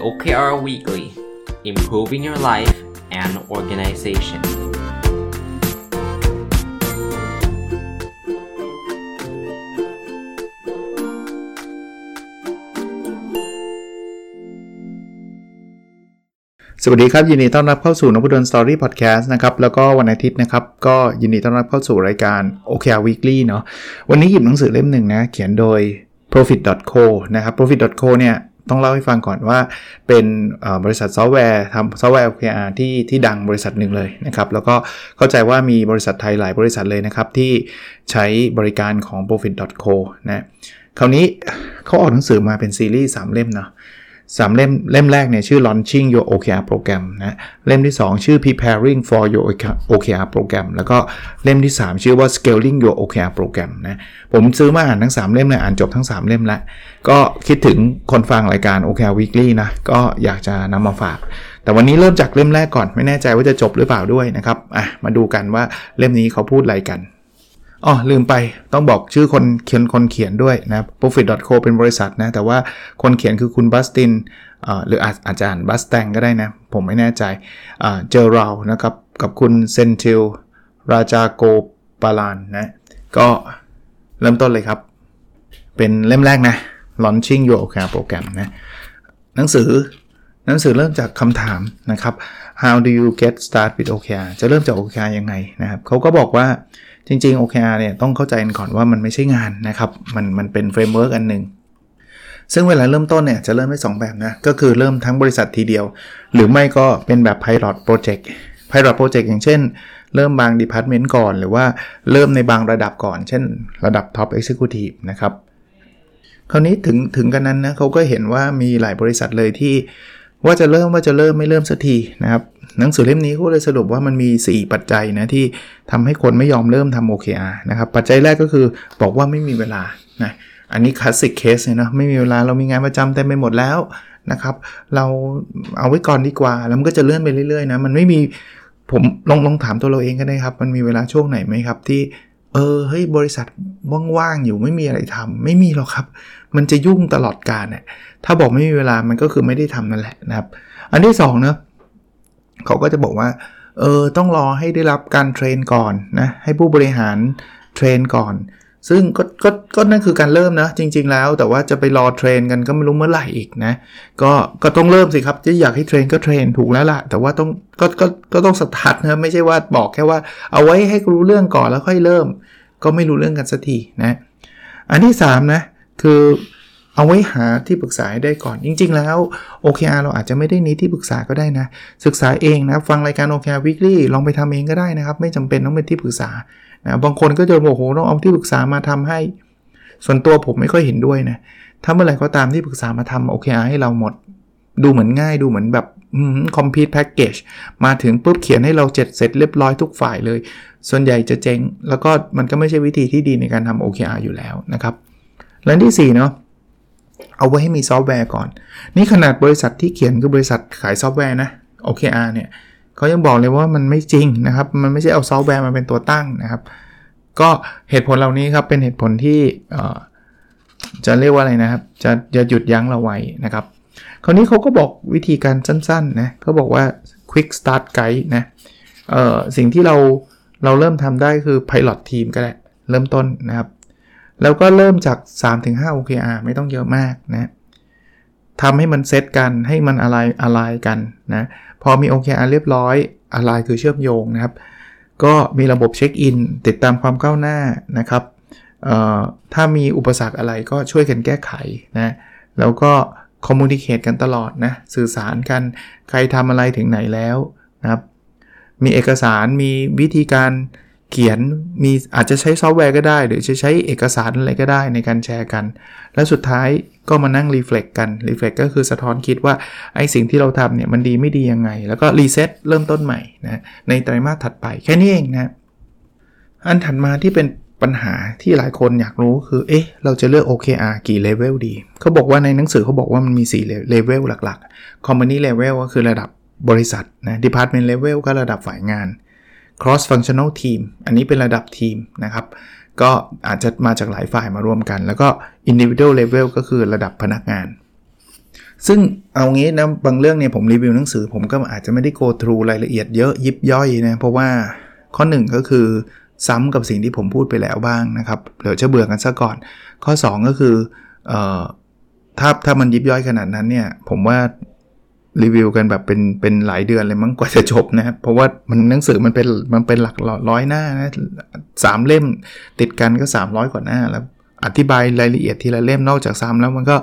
OKR Weekly Improving Your Life and Organization สวัสดีครับ ยินดีต้อนรับเข้าสู่นพดลสตอรี่พอดแคสต์นะครับ แล้วก็วันอาทิตย์นะครับ ก็ยินดีต้อนรับเข้าสู่รายการ OKR Weekly เนาะวันนี้หยิบหนังสือเล่มหนึ่งนะ เขียนโดย profit.co นะครับ profit.co เนี่ย ต้องเล่าให้ฟังก่อนว่า เป็นบริษัทซอฟต์แวร์ทำซอฟต์แวร์ OKR ที่ที่ดังบริษัทหนึ่งเลยนะครับ แล้วก็เข้าใจว่ามีบริษัทไทยหลายบริษัทเลยนะครับ ที่ใช้บริการของ profit.co นะคราวนี้เขาออกหนังสือมาเป็นซีรีส์3เล่มเนาะ สามเล่มเล่มแรกเนี่ยชื่อ launching your OKR program นะเล่มที่ 2 ชื่อ preparing for your OKR program แล้วก็เล่มที่ 3 ชื่อว่า scaling your OKR program นะผมซื้อมาอ่านทั้ง 3 เล่มเลยอ่านจบทั้ง 3 เล่มแล้ว ก็คิดถึงคนฟังรายการ OKR weekly นะก็อยากจะนำมาฝาก แต่วันนี้เริ่มจากเล่มแรกก่อนไม่แน่ใจว่าจะจบหรือเปล่าด้วยนะครับอะมาดูกันว่าเล่มนี้เขาพูดอะไรกัน อ๋อลืมไปต้องบอกชื่อคนเขียนคนเขียนด้วยนะ profit.co เป็นบริษัทนะ แต่ว่าคนเขียนคือคุณบัสตินหรืออาจารย์บัสแตงก็ได้นะ ผมไม่แน่ใจเจอเรานะครับ กับคุณ Senthil Rajagopalan นะ ก็เริ่มต้นเลยครับ เป็นเล่มแรกนะ launching your OKR program นะหนังสือหนังสือเริ่มจากคำถามนะครับ how do you get started with OKR จะเริ่มจาก OKR ยังไงนะครับเขาก็บอกว่า จริงๆ OKR เนี่ยต้องเข้าใจกันก่อนว่ามันไม่ใช่งานนะครับ มันมันเป็น framework อันหนึ่งซึ่งเวลาเริ่มต้นเนี่ยจะเริ่มได้2แบบนะ ก็คือเริ่มทั้งบริษัททีเดียว หรือไม่ก็เป็นแบบ Pilot Project Pilot Project อย่างเช่น เริ่มบาง Department ก่อน หรือว่าเริ่มในบางระดับก่อน เช่น ระดับ Top Executive นะครับ คราวนี้ถึงถึงกันนั้นนะเขาก็เห็นว่ามีหลายบริษัทเลยที่ ว่าจะเริ่มว่าจะเริ่มไม่เริ่มสักทีนะครับหนังสือเล่มนี้ก็เลยสรุปว่ามันมี 4 ปัจจัยนะที่ทำให้คนไม่ยอมเริ่มทำ OKR นะครับปัจจัยแรกก็คือบอกว่าไม่มีเวลานะอันนี้คลาสสิกเคสเลยนะไม่มีเวลาเรามีงานประจำเต็มไปหมดแล้วนะครับ เราเอาไว้ก่อนดีกว่า แล้วมันก็จะเลื่อนไปเรื่อยๆนะมันไม่มีผมลองลองถามตัวเราเองก็ได้ครับ มันมีเวลาช่วงไหนไหมครับที่เออเฮ้ยบริษัทว่างๆอยู่ไม่มีอะไรทำไม่มีหรอกครับ มันจะยุ่งตลอดการเนี่ยถ้าบอกไม่มีเวลามันก็คือไม่ได้ทำนั่นแหละนะครับ อันที่2เนะเขาก็จะบอกว่าเออต้องรอให้ได้รับการเทรนก่อนนะให้ผู้บริหารเทรนก่อน ซึ่งก็ก็ก็นั่นคือการเริ่มนะจริง ๆ แล้วแต่ว่าจะไปรอ train กันก็ไม่รู้เมื่อไหร่อีกนะก็ก็ต้องเริ่มสิครับจะอยากให้ train ก็ train ถูกแล้วล่ะ แต่ว่าต้องก็ก็ก็ต้องสตาร์ทนะไม่ใช่ว่าบอกแค่ว่าเอาไว้ให้รู้เรื่องก่อนแล้วค่อยเริ่ม ก็ไม่รู้เรื่องกันสักทีนะ อันที่3นะ คือเอาไว้หาที่ปรึกษาได้ก่อน จริง ๆ แล้ว OKR เราอาจจะไม่ได้มีที่ปรึกษาก็ได้นะ ศึกษาเองนะ ฟังรายการ OKR Weekly ลองไปทำเองก็ได้นะครับ ไม่จำเป็นต้องเป็นที่ปรึกษานะบางคนก็จะบอกโหต้องเอาที่ปรึกษามาทำให้ ส่วนตัวผมไม่ค่อยเห็นด้วยนะถ้าเมื่อไหร่ก็ตามที่ปรึกษามาทำ OKR ให้เราหมด ดูเหมือนง่ายดูเหมือนแบบ complete package มาถึงปุ๊บเขียนให้เราเบ็ดเสร็จเรียบร้อยทุกฝ่ายเลย ส่วนใหญ่จะเจ๊ง แล้วก็มันก็ไม่ใช่วิธีที่ดีในการทำ OKR อยู่แล้วนะครับ และที่4เนาะเอาไว้ให้มีซอฟต์แวร์ก่อน นี่ขนาดบริษัทที่เขียนคือบริษัทขายซอฟต์แวร์นะ OKR เนี่ยเขายังบอกเลยว่ามันไม่จริงนะครับ มันไม่ใช่เอาซอฟต์แวร์มาเป็นตัวตั้งนะครับ ก็เหตุผลเหล่านี้ครับเป็นเหตุผลที่จะเรียกว่าอะไรนะครับ จะจะหยุดยั้งเราไว้นะครับ คราวนี้เขาก็บอกวิธีการสั้นๆนะเขาบอกว่า quick start guide นะสิ่งที่เราเราเริ่มทำได้คือ pilot team ก็ได้เริ่มต้นนะครับ แล้วก็เริ่มจาก 3-5 OKR ไม่ต้องเยอะมากนะทำให้มันเซตกันให้มันอะไรอะไรกันนะพอมี OKR เรียบร้อยอะไรคือเชื่อมโยงนะครับ ก็มีระบบเช็คอินติดตามความก้าวหน้านะครับถ้ามีอุปสรรคอะไรก็ช่วยกันแก้ไขนะแล้วก็ communicate กันตลอดนะสื่อสารกันใครทำอะไรถึงไหนแล้วนะครับมีเอกสารมีวิธีการ เขียนมีอาจจะใช้ซอฟต์แวร์ก็ได้ หรือจะใช้เอกสารอะไรก็ได้ในการแชร์กัน และสุดท้ายก็มานั่ง reflect กัน reflect ก็คือสะท้อนคิดว่าไอ้สิ่งที่เราทำเนี่ยมันดีไม่ดียังไง แล้วก็ reset เริ่มต้นใหม่นะในไตรมาสถัดไปแค่นี้เองนะอันถัดมาที่เป็นปัญหาที่หลายคนอยากรู้คือเอ๊ะเราจะเลือก OKR กี่เลเวลดี เขาบอกว่าในหนังสือเขาบอกว่ามันมี 4 เลเวลหลักๆ Company Level ก็คือระดับบริษัทนะ Department Level ก็ระดับฝ่ายงาน cross functional team อันนี้เป็นระดับทีมนะครับ ก็อาจจะมาจากหลายฝ่ายมารวมกัน แล้วก็ individual level ก็คือระดับพนักงาน ซึ่งเอางี้นะ บางเรื่องเนี่ยผมรีวิวหนังสือ ผมก็อาจจะไม่ได้ go through รายละเอียดเยอะยิบย่อยนะ เพราะว่าข้อหนึ่งก็คือซ้ำกับสิ่งที่ผมพูดไปแล้วบ้างนะครับเดี๋ยวจะเบื่อกันซะก่อน ข้อ 2 ก็คือออถ้าถ้ามันยิบย่อยขนาดนั้นเนี่ย ผมว่า รีวิวกันแบบเป็นเป็นหลายเดือนเลยมั้งกว่าจะจบนะครับเพราะว่ามันหนังสือมันเป็นมันเป็นหลักร้อยหน้านะสามเล่มติดกันก็ 300 กว่าหน้าแล้วอธิบายรายละเอียดทีละเล่มนอกจากซ้ำแล้วมันก็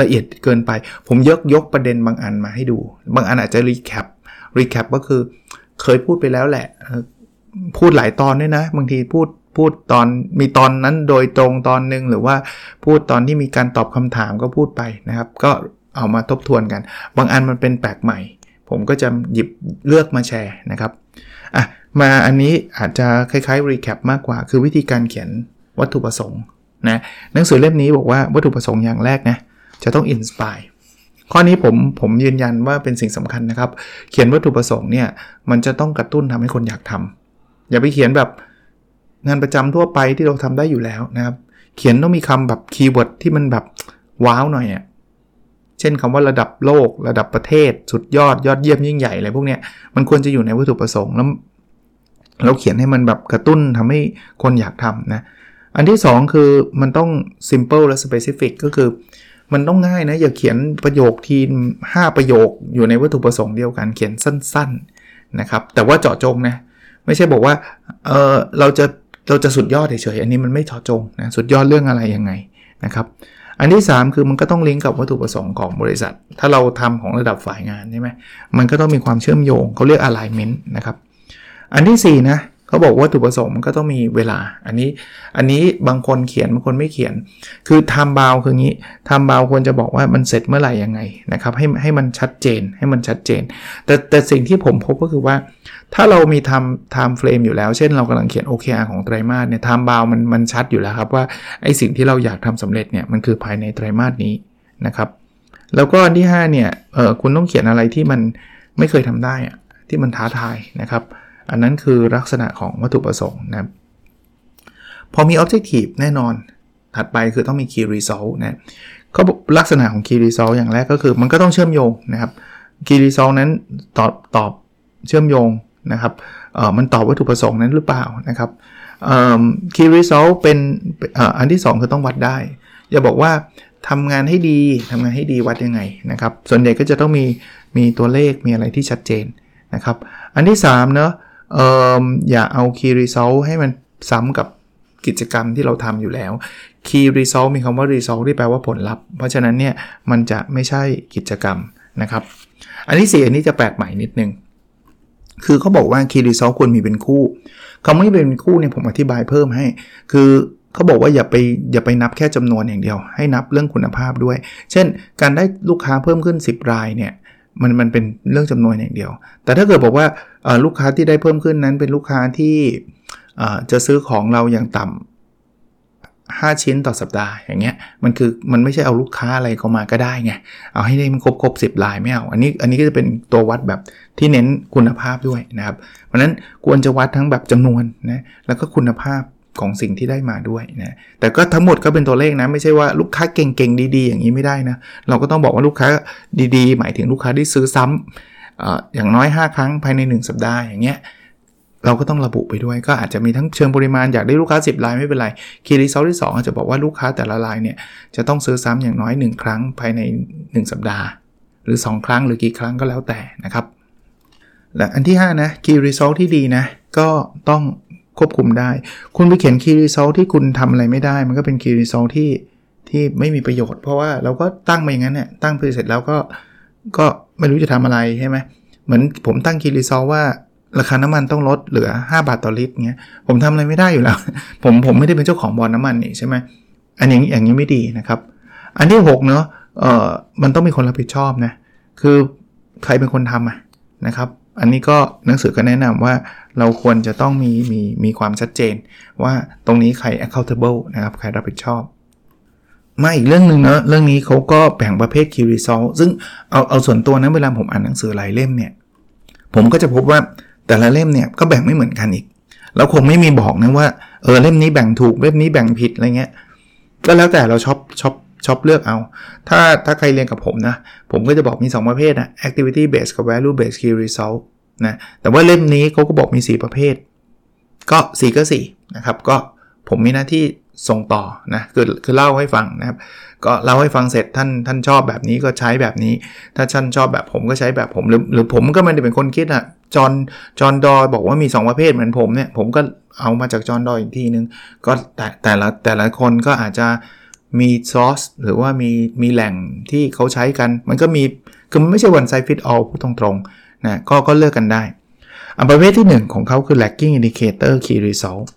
ละเอียดเกินไป ผมยกยกประเด็นบางอันมาให้ดู บางอันอาจจะ recap recap ก็คือเคยพูดไปแล้วแหละ พูดหลายตอนด้วยนะ บางทีพูดพูดตอนมีตอนนั้นโดยตรงตอนหนึ่งหรือว่าพูดตอนที่มีการตอบคำถามก็พูดไปนะครับ ก็ เอามาทบทวนกัน บางอันมันเป็นแปลกใหม่ ผมก็จะหยิบเลือกมาแชร์นะครับอะมาอันนี้อาจจะคล้ายๆ recap มากกว่า คือวิธีการเขียนวัตถุประสงค์นะหนังสือเล่มนี้บอกว่าวัตถุประสงค์อย่างแรกนะจะต้อง inspire ข้อนี้ผมผมยืนยันว่าเป็นสิ่งสำคัญนะครับ เขียนวัตถุประสงค์เนี่ยมันจะต้องกระตุ้นทำให้คนอยากทำอย่าไปเขียนแบบงานประจำทั่วไปที่เราทำได้อยู่แล้วนะครับ เขียนต้องมีคำแบบ keyword ที่มันแบบว้าวหน่อยอะ เช่นคำว่าระดับโลก ระดับประเทศ สุดยอดยอดเยี่ยมยิ่งใหญ่อะไรพวกเนี้ยมันควรจะอยู่ในวัตถุประสงค์แล้วเราเขียนให้มันแบบกระตุ้นทำให้คนอยากทำนะอันที่ 2 คือมันต้อง simple และ specific ก็คือ มันต้องง่ายนะ อย่าเขียนประโยคที5ประโยคอยู่ในวัตถุประสงค์เดียวกันเขียนสั้นๆนะครับแต่ว่าเจาะจงนะไม่ใช่บอกว่าเออเราจะเราจะสุดยอดเฉยๆอันนี้มันไม่เจาะจงนะสุดยอดเรื่องอะไรยังไงนะครับ อันที่ 3 คือมันก็ต้องลิงก์กับวัตถุประสงค์ของบริษัท ถ้าเราทำของระดับฝ่ายงานใช่ไหมมันก็ต้องมีความเชื่อมโยงเขาเรียก alignment นะครับ อันที่4นะ เขาบอกว่าถุประสงค์มันก็ต้องมีเวลา อันนี้อันนี้บางคนเขียนบางคนไม่เขียน คือทำบาวคืองี้ทำบาวควรจะบอกว่ามันเสร็จเมื่อไหร่ยังไงนะครับให้ให้มันชัดเจนให้มันชัดเจน แต่แต่สิ่งที่ผมพบก็คือว่า ถ้าเรามีทำ time frame อยู่แล้ว เช่นเรากำลังเขียน OKR ของไตรมาสเนี่ยทำบาวมันมันชัดอยู่แล้วครับว่าไอสิ่งที่เราอยากทำสำเร็จเนี่ยมันคือภายในไตรมาสนี้นะครับแล้วก็อันที่5เนี่ยเออคุณต้องเขียนอะไรที่มันไม่เคยทำได้อะที่มันท้าทายนะครับ อันนั้นคือลักษณะของวัตถุประสงค์นะพอมี objective แน่นอน ถัดไปคือต้องมี key result นะก็ลักษณะของ key result อย่างแรกก็คือมันก็ต้องเชื่อมโยงนะครับ key result นั้นตอบตอบเชื่อมโยงนะครับเอ่อมันตอบวัตถุประสงค์นั้นหรือเปล่านะครับเอ่อ key result เป็นอันที่ 2 คือต้องวัดได้ อย่าบอกว่าทำงานให้ดีทำงานให้ดีวัดยังไงนะครับ ส่วนใหญ่ก็จะต้องมีมีตัวเลขมีอะไรที่ชัดเจนนะครับ อันที่3เนาะ อออย่าเอา key result ให้มันซ้ำกับกิจกรรมที่เราทำอยู่แล้ว key result มีคำว่า result ที่แปลว่าผลลัพธ์ เพราะฉะนั้นเนี่ยมันจะไม่ใช่กิจกรรมนะครับ อันที่ 4 อันนี้จะแปลกใหม่นิดนึง คือเขาบอกว่า key result ควรมีเป็นคู่คำว่าเป็นคู่เนี่ยผมอธิบายเพิ่มให้ คือเขาบอกว่าอย่าไปอย่าไปนับแค่จำนวนอย่างเดียว ให้นับเรื่องคุณภาพด้วย เช่น การได้ลูกค้าเพิ่มขึ้น 10 รายเนี่ยมันมันเป็นเรื่องจำนวนอย่างเดียว แต่ถ้าเกิดบอกว่า ลูกค้าที่ได้เพิ่มขึ้นนั้นเป็นลูกค้าที่จะซื้อของเราอย่างต่ำ5ชิ้นต่อสัปดาห์อย่างเงี้ยมันคือมันไม่ใช่เอาลูกค้าอะไรเข้ามาก็ได้ไงเอาให้ได้มันครบครบสิบลายไม่เอาอันนี้อันนี้ก็จะเป็นตัววัดแบบที่เน้นคุณภาพด้วยนะครับ เพราะนั้นควรจะวัดทั้งแบบจำนวนนะแล้วก็คุณภาพของสิ่งที่ได้มาด้วยนะแต่ก็ทั้งหมดก็เป็นตัวเลขนะ ไม่ใช่ว่าลูกค้าเก่งๆดีๆ อย่างนี้ไม่ได้นะ เราก็ต้องบอกว่าลูกค้าดีๆ หมายถึงลูกค้าที่ซื้อซ้ำ อย่างน้อย 5 ครั้งภายใน 1 สัปดาห์อย่างเงี้ยเราก็ต้องระบุไปด้วยก็อาจจะมีทั้งเชิงปริมาณอยากได้ลูกค้า 10รายไม่เป็นไรคีรีเซลที่ 2 อาจจะบอกว่าลูกค้าแต่ละรายเนี่ยจะต้องซื้อซ้ำอย่างน้อย 1 ครั้งภายใน 1 สัปดาห์ หรือ 2 ครั้งหรือกี่ครั้งก็แล้วแต่นะครับและอันที่ 5 นะ key result ที่ดีนะ ก็ต้องควบคุมได้ คุณไปเขียน key result ที่คุณทำอะไรไม่ได้ มันก็เป็น key result ที่ที่ไม่มีประโยชน์ เพราะว่าเราก็ตั้งมาอย่างนั้นเนี่ยตั้งไปเสร็จแล้วก็ ก็ไม่รู้จะทำอะไรใช่ไหมเหมือนผมตั้ง key result ว่าราคาน้ำมันต้องลดเหลือ 5 บาทต่อลิตรเงี้ยผมทำอะไรไม่ได้อยู่แล้ว ผมผมไม่ได้เป็นเจ้าของบอลน้ำมันนี่ใช่ไหมอันอย่างอย่างนี้ไม่ดีนะครับ อันที่6เนาะเอ่อมันต้องมีคนรับผิดชอบนะคือใครเป็นคนทำอะนะครับ อันนี้ก็หนังสือก็แนะนำว่าเราควรจะต้องมีมีมีความชัดเจน ว่าตรงนี้ใคร accountable นะครับใครรับผิดชอบ มาอีกเรื่องหนึ่งเนะเรื่องนี้เขาก็แบ่งประเภท key result ซึ่งเอาเอาส่วนตัวนะเวลาผมอ่านหนังสือหลายเล่มเนี่ย ผมก็จะพบว่าแต่ละเล่มเนี่ยก็แบ่งไม่เหมือนกันอีก แล้วคงไม่มีบอกนะว่าเออเล่มนี้แบ่งถูกเล่มนี้แบ่งผิดอะไรเงี้ยก็แล้วแต่เราชอบชอบชอบเลือกเอา ถ้าถ้าใครเรียนกับผมนะ ผมก็จะบอกมี 2 ประเภทนะ activity based กับ value based key result นะแต่ว่าเล่มนี้เขาก็บอกมี 4 ประเภท ก็ 4 ก็ 4 นะครับ ก็ผมมีหน้าที่ ส่งต่อนะคือคือเล่าให้ฟังนะครับ ก็เล่าให้ฟังเสร็จท่านท่านชอบแบบนี้ก็ใช้แบบนี้ ถ้าท่านชอบแบบผมก็ใช้แบบผมหรือหรือผมก็ไม่ได้เป็นคนคิดอะจอห์นจอห์นดอบอกว่ามี 2 ประเภทเหมือนผมเนี่ยผมก็เอามาจากจอห์นดออีกทีนึง ก็แต่แต่ละแต่ละคนก็อาจจะมีซอสหรือว่ามีมีแหล่งที่เขาใช้กัน มันก็มีคือมันไม่ใช่ one size fit all พูดตรงๆนะก็ก็เลือกกันได้อันประเภทที่ 1 ของเขาคือ lagging indicator key result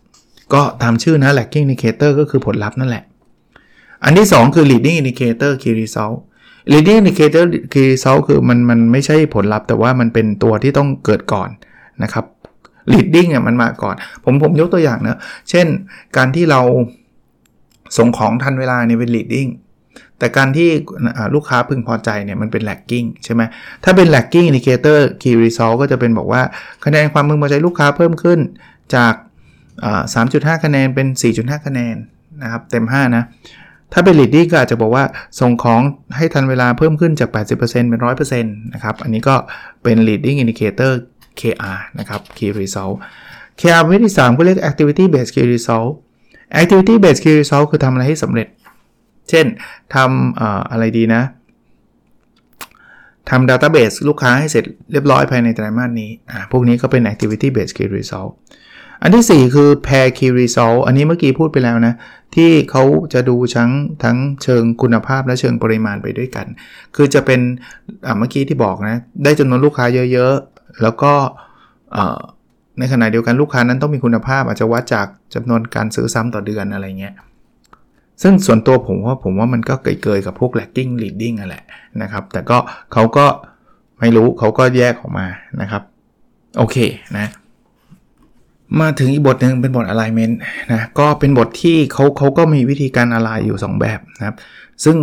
ก็ตามชื่อนะ lagging indicator ก็คือผลลัพธ์นั่นแหละ อันที่ 2 คือ leading indicator key result leading indicator key result คือมันมันไม่ใช่ผลลัพธ์ แต่ว่ามันเป็นตัวที่ต้องเกิดก่อนนะครับ leading อะมันมาก่อน ผมผมยกตัวอย่างนะ เช่น การที่เราส่งของทันเวลาเนี่ยเป็น leading แต่การที่ลูกค้าพึงพอใจเนี่ยมันเป็น lagging ใช่ไหมถ้าเป็น lagging indicator key result ก็จะเป็นบอกว่าคะแนนความพึงพอใจลูกค้าเพิ่มขึ้นจาก 3.5คะแนนเป็น 4.5 คะแนนนะครับเต็ม 5 นะ ถ้าเป็น leading ก็อาจจะบอกว่าส่งของให้ทันเวลาเพิ่มขึ้นจาก 80%เป็น 100%นะครับ อันนี้ก็เป็น leading indicator KR นะครับ key result KR ประเภทที่3ก็เรียก activity based key result activity based key result คือทำอะไรให้สำเร็จ เช่นทำอะไรดีนะทำ database ลูกค้าให้เสร็จเรียบร้อยภายในไตรมาสนี้ พวกนี้ก็เป็น activity based key result อันที่ 4 คือ pair key result อันนี้เมื่อกี้พูดไปแล้วนะ ที่เขาจะดูทั้งทั้งเชิงคุณภาพและเชิงปริมาณไปด้วยกัน คือจะเป็นเมื่อกี้ที่บอกนะ ได้จำนวนลูกค้าเยอะๆ แล้วก็ในขณะเดียวกันลูกค้านั้นต้องมีคุณภาพ อาจจะวัดจากจำนวนการซื้อซ้ำต่อเดือนอะไรเงี้ยซึ่งส่วนตัวผมว่าผมว่ามันก็เกยๆกับพวก lagging leading นั่นแหละนะครับ แต่ก็เขาก็ไม่รู้เขาก็แยกออกมานะครับ โอเคนะ มาถึงอีกบทหนึ่งเป็นบท alignment นะก็เป็นบทที่เขาเขาก็มีวิธีการ align อยู่ 2 แบบนะครับ ซึ่ง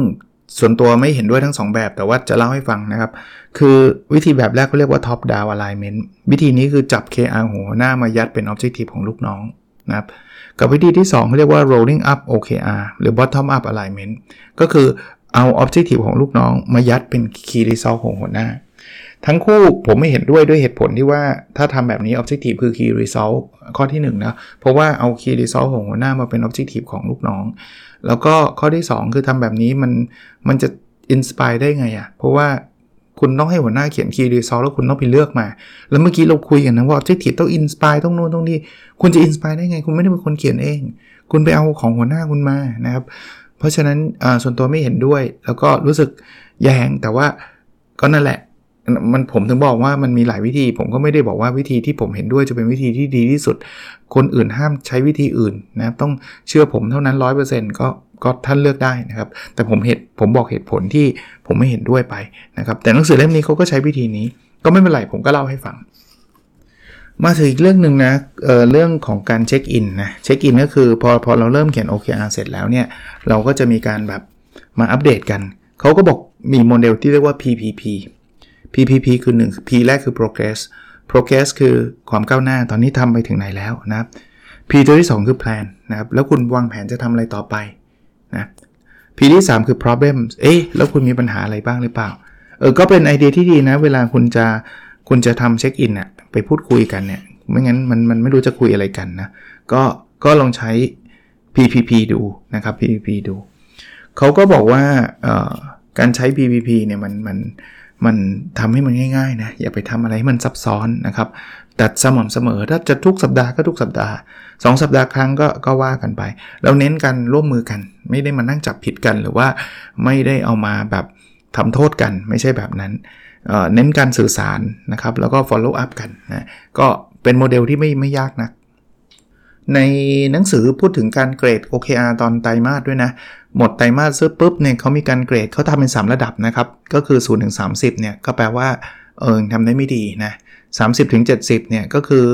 ส่วนตัวไม่เห็นด้วยทั้ง 2 แบบ แต่ว่าจะเล่าให้ฟังนะครับ คือวิธีแบบแรกเขาเรียกว่า top down alignment วิธีนี้คือจับ KR หัวหน้ามายัดเป็น objective ของลูกน้องนะครับกับวิธีที่2เขาเรียกว่า rolling up OKR หรือ bottom up alignment ก็คือเอา objective ของลูกน้องมายัดเป็น key result ของหัวหน้า ทั้งคู่ผมไม่เห็นด้วยด้วยเหตุผลที่ว่าถ้าทำแบบนี้ objective คือ key result ข้อที่1นนะเพราะว่าเอา key result ของหัวหน้ามาเป็น objective ของลูกน้อง แล้วก็ข้อที่ 2 คือทำแบบนี้มันมันจะ inspire ได้ไงอะ่ะเพราะว่าคุณต้องให้หัวหน้าเขียน key result แล้วคุณต้องไปเลือกมา แล้วเมื่อกี้เราคุยกันนะว่า objective ต้อง inspire ต้องนู่นต้องนี่คุณจะ inspire ได้ไง คุณไม่ได้เป็นคนเขียนเอง คุณไปเอาของหัวหน้าคุณมานะครับเพราะฉะนั้นส่วนตัวไม่เห็นด้วย แล้วก็รู้สึกแยงแต่ว่าก็นั่นแหละ มันผมถึงบอกว่ามันมีหลายวิธี ผมก็ไม่ได้บอกว่าวิธีที่ผมเห็นด้วยจะเป็นวิธีที่ดีที่สุด คนอื่นห้ามใช้วิธีอื่นนะต้องเชื่อผมเท่านั้น 100%ก็ก็ท่านเลือกได้นะครับ แต่ผมเหตุผมบอกเหตุผลที่ผมไม่เห็นด้วยไปนะครับ แต่หนังสือเล่มนี้เขาก็ใช้วิธีนี้ ก็ไม่เป็นไรผมก็เล่าให้ฟัง มาถึงอีกเรื่องหนึ่งนะเเรื่องของการเช็คอินนะเช็คอินก็คือพอพอเราเริ่มเขียน OKR เสร็จแล้วเนี่ยเราก็จะมีการแบบมาอัปเดตกันเขาก็บอกมีโมเดลที่เรียกว่า PPP PPP คือ 1 P แรกคือ progress progress คือความก้าวหน้าตอนนี้ทำไปถึงไหนแล้วนะครับ P ตัวที่ 2 คือ plan นะครับแล้วคุณวางแผนจะทำอะไรต่อไปนะ P ที่ 3 คือ problem เอ๊ะแล้วคุณมีปัญหาอะไรบ้างหรือเปล่าเออก็เป็นไอเดียที่ดีนะ เวลาคุณจะคุณจะทำเช็คอินอะไปพูดคุยกันเนี่ยไม่งั้นมันมันไม่รู้จะคุยอะไรกันนะก็ก็ลองใช้ PPP ดูนะครับ PPP ดู เขาก็บอกว่าการใช้ PPP เนี่ยมันมัน มันทำให้มันง่ายๆนะอย่าไปทำอะไรให้มันซับซ้อนนะครับแต่สม่ำเสมอถ้าจะทุกสัปดาห์ก็ทุกสัปดาห์ 2 สัปดาห์ครั้งก็ก็ว่ากันไป เราเน้นกันร่วมมือกัน ไม่ได้มานั่งจับผิดกันหรือว่าไม่ได้เอามาแบบทำโทษกันไม่ใช่แบบนั้นเเน้นการสื่อสารนะครับแล้วก็ follow up กันนะก็เป็นโมเดลที่ไม่ไม่ยากนะในหนังสือพูดถึงการเกรด OKR ตอนไตรมาสด้วยนะ หมดไตรมาสซื้อปุ๊บเนี่ยเขามีการเกรดเขาทำเป็น 3 ระดับนะครับ ก็คือ 0 ถึง 30 เนี่ย ก็แปลว่าเออทำได้ไม่ดีนะ30 ถึง 70 เนี่ย ก็คือ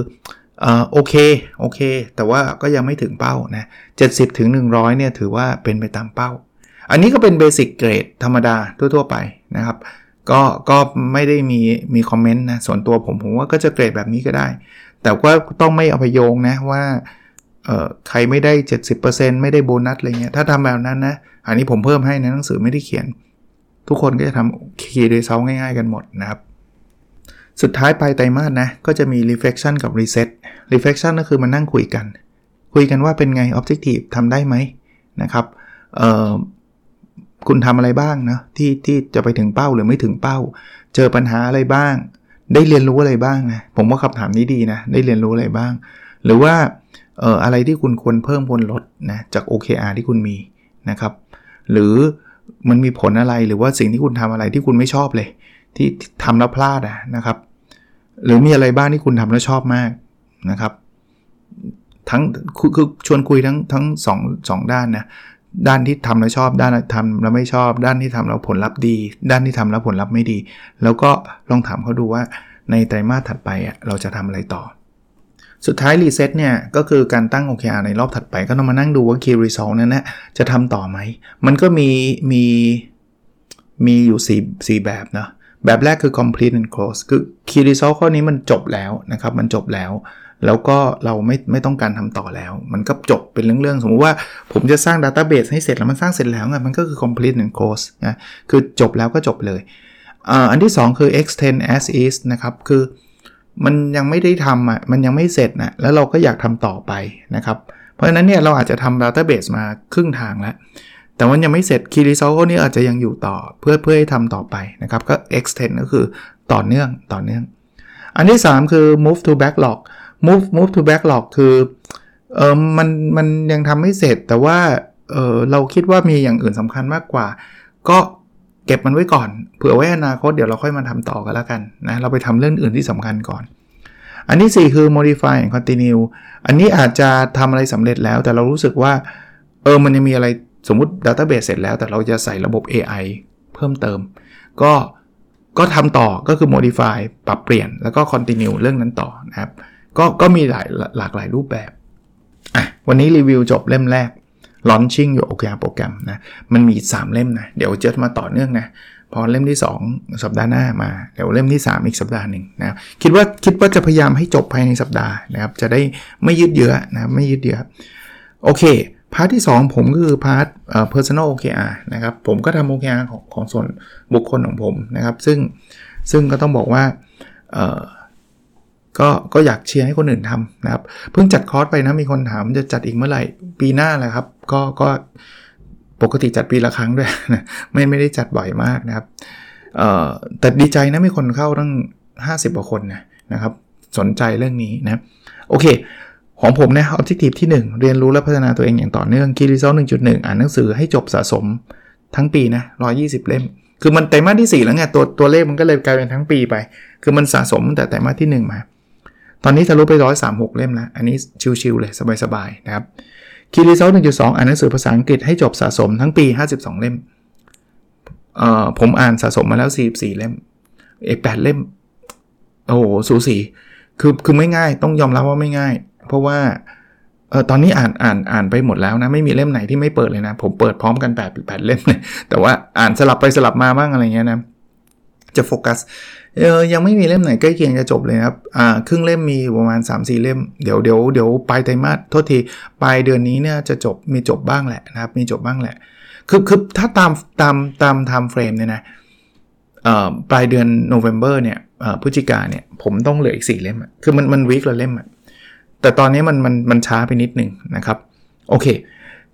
เออโอเค โอเค แต่ว่าก็ยังไม่ถึงเป้านะ70 ถึง 100 เนี่ย ถือว่าเป็นไปตามเป้า อันนี้ก็เป็นเบสิกเกรดธรรมดาทั่ว ๆ ไปนะครับก็ก็ไม่ได้มีมีคอมเมนต์นะ ส่วนตัวผมผมว่าก็จะเกรดแบบนี้ก็ได้ แต่ว่าต้องไม่เอาไปโยงนะว่า ใครไม่ได้ 70%ไม่ได้โบนัสอะไรเงี้ยถ้าทำแบบนั้นนะ อันนี้ผมเพิ่มให้นะหนังสือไม่ได้เขียน ทุกคนก็จะทำ key result ง่ายๆกันหมดนะครับ สุดท้ายปลายไตรมาสนะ ก็จะมี reflection กับ reset reflection ก็คือมานั่งคุยกัน คุยกันว่าเป็นไง objective ทำได้ไหมนะครับคุณทำอะไรบ้างนะที่ที่จะไปถึงเป้าหรือไม่ถึงเป้า เจอปัญหาอะไรบ้าง ได้เรียนรู้อะไรบ้างนะผมว่าคำถามนี้ดีนะ ได้เรียนรู้อะไรบ้าง หรือว่า เอ่ออะไรที่คุณควรเพิ่มควรลดนะจาก OKR ที่คุณมีนะครับ หรือมันมีผลอะไรหรือว่าสิ่งที่คุณทำอะไรที่คุณไม่ชอบเลย ที่ทำแล้วพลาดอะนะครับ หรือมีอะไรบ้างที่คุณทำแล้วชอบมากนะครับ ทั้งคือคือชวนคุยทั้งทั้งสองสองด้านนะด้านที่ทำแล้วชอบ ด้านทำแล้วไม่ชอบ ด้านที่ทำแล้วผลลัพธ์ดี ด้านที่ทำแล้วผลลัพธ์ไม่ดี แล้วก็ลองถามเขาดูว่าในไตรมาสถัดไปอะเราจะทำอะไรต่อ สุดท้ายรีเซ็ตเนี่ยก็คือการตั้ง OKR ในรอบถัดไปก็ต้องมานั่งดูว่า Key Result นั้นนะจะทำต่อไหม มันก็มีมีมีอยู่ 4 4 แบบนะแบบแรกคือ complete and close คือ key result ข้อนี้มันจบแล้วนะครับ มันจบแล้ว แล้วก็เราไม่ไม่ต้องการทำต่อแล้ว มันก็จบเป็นเรื่องๆ สมมุติว่าผมจะสร้าง database ให้เสร็จแล้วมันสร้างเสร็จแล้วไงมันก็คือ complete and close นะคือจบแล้วก็จบเลยอันที่ 2 คือ extend as is นะครับ คือ มันยังไม่ได้ทำอะมันยังไม่เสร็จนะแล้วเราก็อยากทำต่อไปนะครับ เพราะฉะนั้นเนี่ยเราอาจจะทำ database มาครึ่งทางแล้ว แต่ว่ายังไม่เสร็จ key result นี้อาจจะยังอยู่ต่อเพื่อเพื่อให้ทำต่อไปนะครับ ก็ extend ก็คือต่อเนื่องต่อเนื่อง อันที่ 3 คือ move to backlog move move to backlog คือเออมันมันยังทำไม่เสร็จแต่ว่าเออเราคิดว่ามีอย่างอื่นสำคัญมากกว่า ก็ เก็บมันไว้ก่อนเผื่อไว้อนาคตเดี๋ยวเราค่อยมาทำต่อกันแล้วกันนะเราไปทำเรื่องอื่นที่สำคัญก่อน อันที่ 4 คือ modify and continue อันนี้อาจจะทำอะไรสำเร็จแล้ว แต่เรารู้สึกว่าเออมันยังมีอะไรสมมติ Database เสร็จแล้ว แต่เราจะใส่ระบบ AI เพิ่มเติม ก็ก็ทำต่อก็คือ modify ปรับเปลี่ยนแล้วก็ continue เรื่องนั้นต่อนะครับ ก็ก็มีหลายหลากหลายรูปแบบอะวันนี้รีวิวจบเล่มแรก launching your OKR program นะมันมี 3 เล่มนะ เดี๋ยวจะมาต่อเนื่องนะ พอเล่มที่ 2 สัปดาห์หน้ามา เดี๋ยวเล่มที่ 3 อีกสัปดาห์หนึ่งนะคิดว่าคิดว่าจะพยายามให้จบภายในสัปดาห์นะครับ จะได้ไม่ยืดเยื้อนะไม่ยืดเยื้อโอเค part ที่ 2 ผมก็คือพาร์ท personal OKR นะครับ ผมก็ทำ OKR ของของส่วนบุคคลของผมนะครับ ซึ่งซึ่งก็ต้องบอกว่า ก็ก็อยากเชียร์ให้คนอื่นทำนะครับ เพิ่งจัดคอร์สไปนะมีคนถามจะจัดอีกเมื่อไหร่ ปีหน้าแหละครับ ก็ก็ปกติจัดปีละครั้งด้วยนะไม่ไม่ได้จัดบ่อยมากนะครับแต่ดีใจนะมีคนเข้าตั้ง 50กว่าคนนะนะครับ สนใจเรื่องนี้นะโอเค ของผมนะ objective ที่ 1 เรียนรู้และพัฒนาตัวเองอย่างต่อเนื่อง key result 1.1อ่านหนังสือให้จบสะสมทั้งปีนะ120เล่ม คือมันไตรมาสที่ 4 แล้วไงตัวตัวเลขมันก็เลยกลายเป็นทั้งปีไป คือมันสะสมตั้งแต่ไตรมาสที่ 1 มา ตอนนี้ทะลุไป136เล่มแล้ว อันนี้ชิวๆเลยสบายๆนะครับคีรีเซล1.2อ่านหนังสือภาษาอังกฤษให้จบสะสมทั้งปี 52 เล่มเอ่อผมอ่านสะสมมาแล้ว 44 เล่มเอก8เล่ม โอ้โห สูสี คือคือไม่ง่ายต้องยอมรับว่าไม่ง่าย เพราะว่าเออตอนนี้อ่านอ่านอ่านไปหมดแล้วนะ ไม่มีเล่มไหนที่ไม่เปิดเลยนะ ผมเปิดพร้อมกัน8 8เล่มเลยแต่ว่าอ่านสลับไปสลับมาบ้างอะไรเงี้ยนะ จะโฟกัส เออยังไม่มีเล่มไหนใกล้เคียงจะจบเลยครับอ่าครึ่งเล่มมีประมาณ 3-4 เล่มเดี๋ยวเดี๋ยวเดี๋ยวปลายไตรมาสโทษทีปลายเดือนนี้เนี่ยจะจบมีจบบ้างแหละนะครับ มีจบบ้างแหละคือคือถ้าตามตามตาม timeframe เนี่ยนะปลายเดือนโนเวม ber เนี่ยพฤศจิกาเนี่ยผมต้องเหลืออีก 4 เล่มคือมันมัน week ละเล่มอะแต่ตอนนี้มันมันมันช้าไปนิดนึงนะครับ โอเค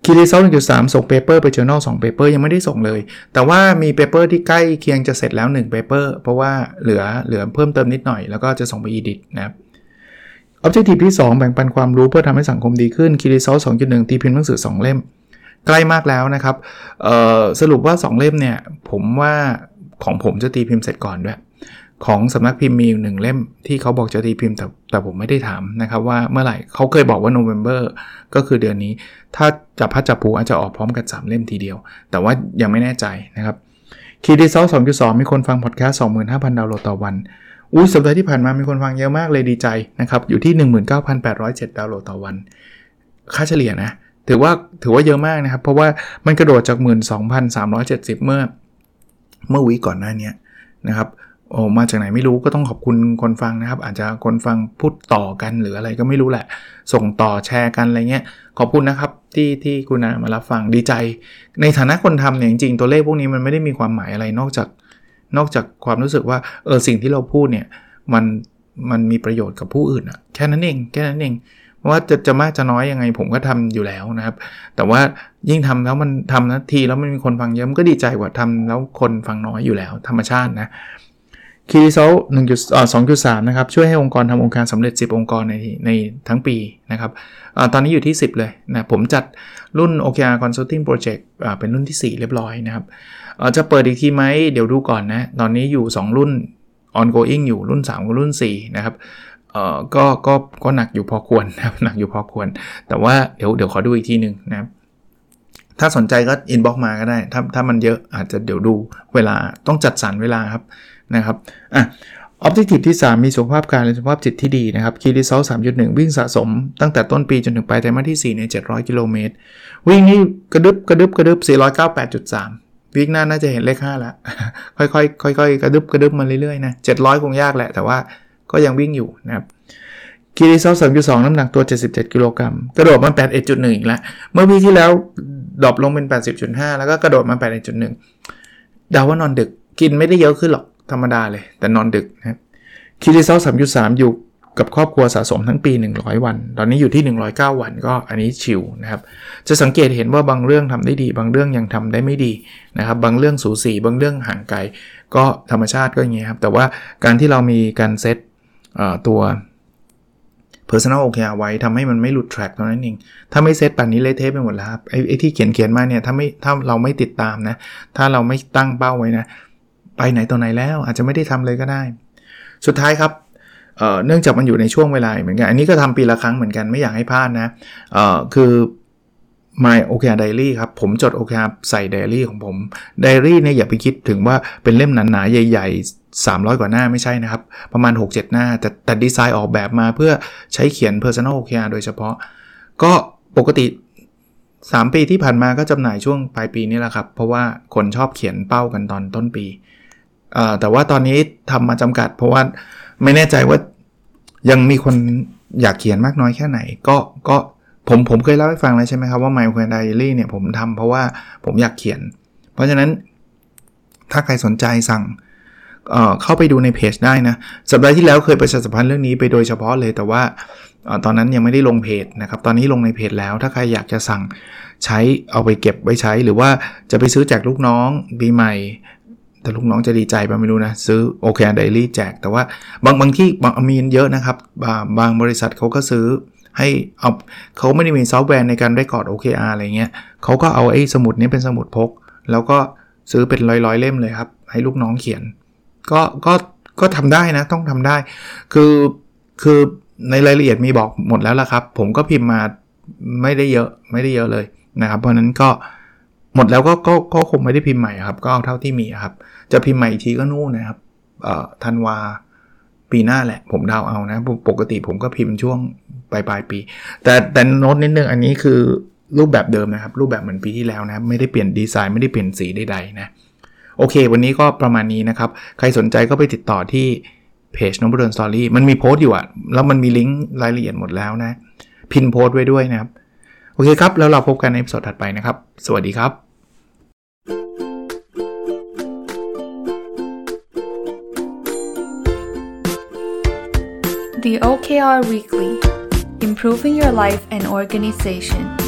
key result 1.3ส่ง paper ไป journal 2 paper ยังไม่ได้ส่งเลย แต่ว่ามี paper ที่ใกล้เคียงจะเสร็จแล้ว1 paper เพราะว่าเหลือเหลือเพิ่มเติมนิดหน่อย แล้วก็จะส่งไป edit นะครับ objective ที่ 2 แบ่งปันความรู้เพื่อทำให้สังคมดีขึ้น key result 2.1ตีพิมพ์หนังสือ 2 เล่ม ใกล้มากแล้วนะครับสรุปว่า 2 เล่มเนี่ยผมว่าของผมจะตีพิมพ์เสร็จก่อนด้วย ของสำนักพิมพ์มีอยู่หนึ่งเล่มที่เขาบอกจะตีพิมพ์แต่แต่ผมไม่ได้ถามนะครับว่าเมื่อไหร่เขาเคยบอกว่าโนเวม ber ก็คือเดือนนี้ ถ้าจับพลัดจับผลูอาจจะออกพร้อมกัน 3 เล่มทีเดียว แต่ว่ายังไม่แน่ใจนะครับ key result 2.2มีคนฟังพอดแคสต์25,000ดาวน์โหลดต่อวันอุ้ยสัปดาห์ที่ผ่านมามีคนฟังเยอะมากเลยดีใจนะครับอยู่ที่ 19,807 ดาวน์โหลดต่อวัน ค่าเฉลี่ยนะ ถือว่าถือว่าเยอะมากนะครับ เพราะว่ามันกระโดดจาก 12,370 เมื่อ เมื่อวีก่อนหน้านี้นะครับ โอ้มาจากไหนไม่รู้ก็ต้องขอบคุณคนฟังนะครับ อาจจะคนฟังพูดต่อกันหรืออะไรก็ไม่รู้แหละ ส่งต่อแชร์กันอะไรเงี้ยขอบคุณนะครับที่ที่คุณามารับฟังดีใจ ในฐานะคนทำเนี่ยจริงๆตัวเลขพวกนี้มันไม่ได้มีความหมายอะไรนอกจาก นอกจากความรู้สึกว่าเออสิ่งที่เราพูดเนี่ยมันมันมีประโยชน์กับผู้อื่นอะแค่นั้นเองแค่นั้นเองว่าจะจะมากจะน้อยยังไงผมก็ทำอยู่แล้วนะครับ แต่ว่ายิ่งทำแล้วมันทำนาทีแล้วมันมีคนฟังเยอะมันก็ดีใจกว่าทำแล้วคนฟังน้อยอยู่แล้ว ธรรมชาตินะ คีรีโซหนึ่งจุดสองจุดสามนะครับ ช่วยให้องค์กรทำองค์การสำเร็จ 10 องค์กรในในทั้งปีนะครับอตอนนี้อยู่ที่ 10 เลยนะผมจัดรุ่น OKR Consulting Project เป็นรุ่นที่ 4 เรียบร้อยนะครับจะเปิดอีกทีไหมเดี๋ยวดูก่อนนะ ตอนนี้อยู่ 2 รุ่น ongoing อยู่รุ่น 3 กับรุ่น 4 นะครับเอ่อก็ก็ก็หนักอยู่พอควรนะครับหนักอยู่พอควร แต่ว่าเดี๋ยวเดี๋ยวขอดูอีกทีหนึ่งนะครับถ้าสนใจก็ inbox มาก็ได้ ถ้าถ้ามันเยอะอาจจะเดี๋ยวดูเวลาต้องจัดสรรเวลาครับ นะครับอะ objective ที่ 3 มีสุขภาพกายและสุขภาพจิตที่ดีนะครับ key result สามจุดหนึ่งวิ่งสะสมตั้งแต่ต้นปีจนถึงปลายไตรมาสที่ 4 ใน 700 กิโลเมตร วิ่งนี่กระดึบกระดึบกระดึบ 498.3 week หน้าน่าจะเห็นเลข5แล้วค่อยๆค่อยๆ กระดึบกระดึบมาเรื่อยๆนะ 700 คงยากแหละ แต่ว่าก็ยังวิ่งอยู่นะครับ key result สามจุดสองน้ำหนักตัว 77 กิโลกรัมกระโดดมา81.1อีกแล้วเมื่อ week ที่แล้ว drop ลงเป็น 80.5 แล้วก็กระโดดมา81.1เดาว่านอนดึกกินไม่ได้เยอะขึ้นหรอก ธรรมดาเลย แต่นอนดึกนะครับ key result สามจุดสามอยู่กับครอบครัวสะสมทั้งปี 100 วัน ตอนนี้อยู่ที่ 109 วันก็อันนี้ชิลนะครับ จะสังเกตเห็นว่าบางเรื่องทำได้ดี บางเรื่องยังทำได้ไม่ดีนะครับ บางเรื่องสูสี บางเรื่องห่างไกล ก็ธรรมชาติก็อย่างนี้ครับ แต่ว่าการที่เรามีการเซตตัว personal OKR ไว้ทำให้มันไม่หลุดแทร็กเท่านั้นเอง ถ้าไม่เซตป่านนี้เละเทะไปหมดแล้วครับ ไอ้ที่เขียนเขียนมาเนี่ย ถ้าไม่ ถ้าเราไม่ติดตามนะ ถ้าเราไม่ตั้งเป้าไว้นะ ไปไหนตัวไหนแล้วอาจจะไม่ได้ทำเลยก็ได้ สุดท้ายครับเเนื่องจากมันอยู่ในช่วงเวลาเหมือนกัน อันนี้ก็ทำปีละครั้งเหมือนกันไม่อยากให้พลาดนะคือ My OKR Diary ครับ ผมจด OKR ใส่ Diary ของผม Diary เนี่ยอย่าไปคิดถึงว่าเป็นเล่มหนาๆ ใหญ่ ๆ 300 กว่าหน้าไม่ใช่นะครับ ประมาณ 6-7 หน้า แต่แต่ดีไซน์ออกแบบมาเพื่อใช้เขียน Personal OKR โดยเฉพาะ ก็ปกติ 3 ปีที่ผ่านมาก็จำหน่ายช่วงปลายปีนี้แหละครับ เพราะว่าคนชอบเขียนเป้ากันตอนต้นปี แต่ว่าตอนนี้ทำมาจำกัด เพราะว่าไม่แน่ใจว่ายังมีคนอยากเขียนมากน้อยแค่ไหน ก็ก็ผมผมเคยเล่าให้ฟังแล้วใช่ไหมครับว่า My Open Diary เนี่ยผมทำเพราะว่าผมอยากเขียน เพราะฉะนั้นถ้าใครสนใจสั่งเเข้าไปดูในเพจได้นะสัปดาห์ที่แล้วเคยประชาสัมพันธ์เรื่องนี้ไปโดยเฉพาะเลย แต่ว่าตอนนั้นยังไม่ได้ลงเพจนะครับ ตอนนี้ลงในเพจแล้ว ถ้าใครอยากจะสั่งใช้เอาไปเก็บไว้ใช้ หรือว่าจะไปซื้อแจกลูกน้องปีใหม่ แต่ลูกน้องจะดีใจป่ะไม่รู้นะ ซื้อโอเคไดรี่แจก แต่ว่าบางบางที่บางมีเยอะนะครับบางบริษัทเขาก็ซื้อให้เอาเขาไม่ได้มีซอฟต์แวร์ในการได้กอด OKR อะไรเงี้ยเขาก็เอาไอ้สมุดนี้เป็นสมุดพก แล้วก็ซื้อเป็นร้อยๆเล่มเลยครับ ให้ลูกน้องเขียน ก็ก็ก็ทำได้นะต้องทำได้ คือคือในรายละเอียดมีบอกหมดแล้วล่ะครับ ผมก็พิมพ์มาไม่ได้เยอะไม่ได้เยอะเลยนะครับ เพราะนั้นก็ หมดแล้วก็ก็ก็คงไม่ได้พิมพ์ใหม่ครับ ก็เอาเท่าที่มีครับ จะพิมพ์ใหม่อีกทีก็นู่นนะครับเอ่อธันวาปีหน้าแหละ ผมเดาเอานะ ปกติผมก็พิมพ์ช่วงปลายปลายปี แต่แต่โน้ตนิดนึงอันนี้คือรูปแบบเดิมนะครับ รูปแบบเหมือนปีที่แล้วนะไม่ได้เปลี่ยนดีไซน์ไม่ได้เปลี่ยนสีใดๆนะโอเค วันนี้ก็ประมาณนี้นะครับ ใครสนใจก็ไปติดต่อที่เพจน้องบุญสตอรี่มันมีโพสต์อยู่อะแล้วมันมีลิงก์รายละเอียดหมดแล้วนะ พินโพสต์ไว้ด้วยนะครับ โอเคครับ แล้วเราพบกันในสดถัดไปนะครับ สวัสดีครับ The OKR Weekly Improving Your Life and Organization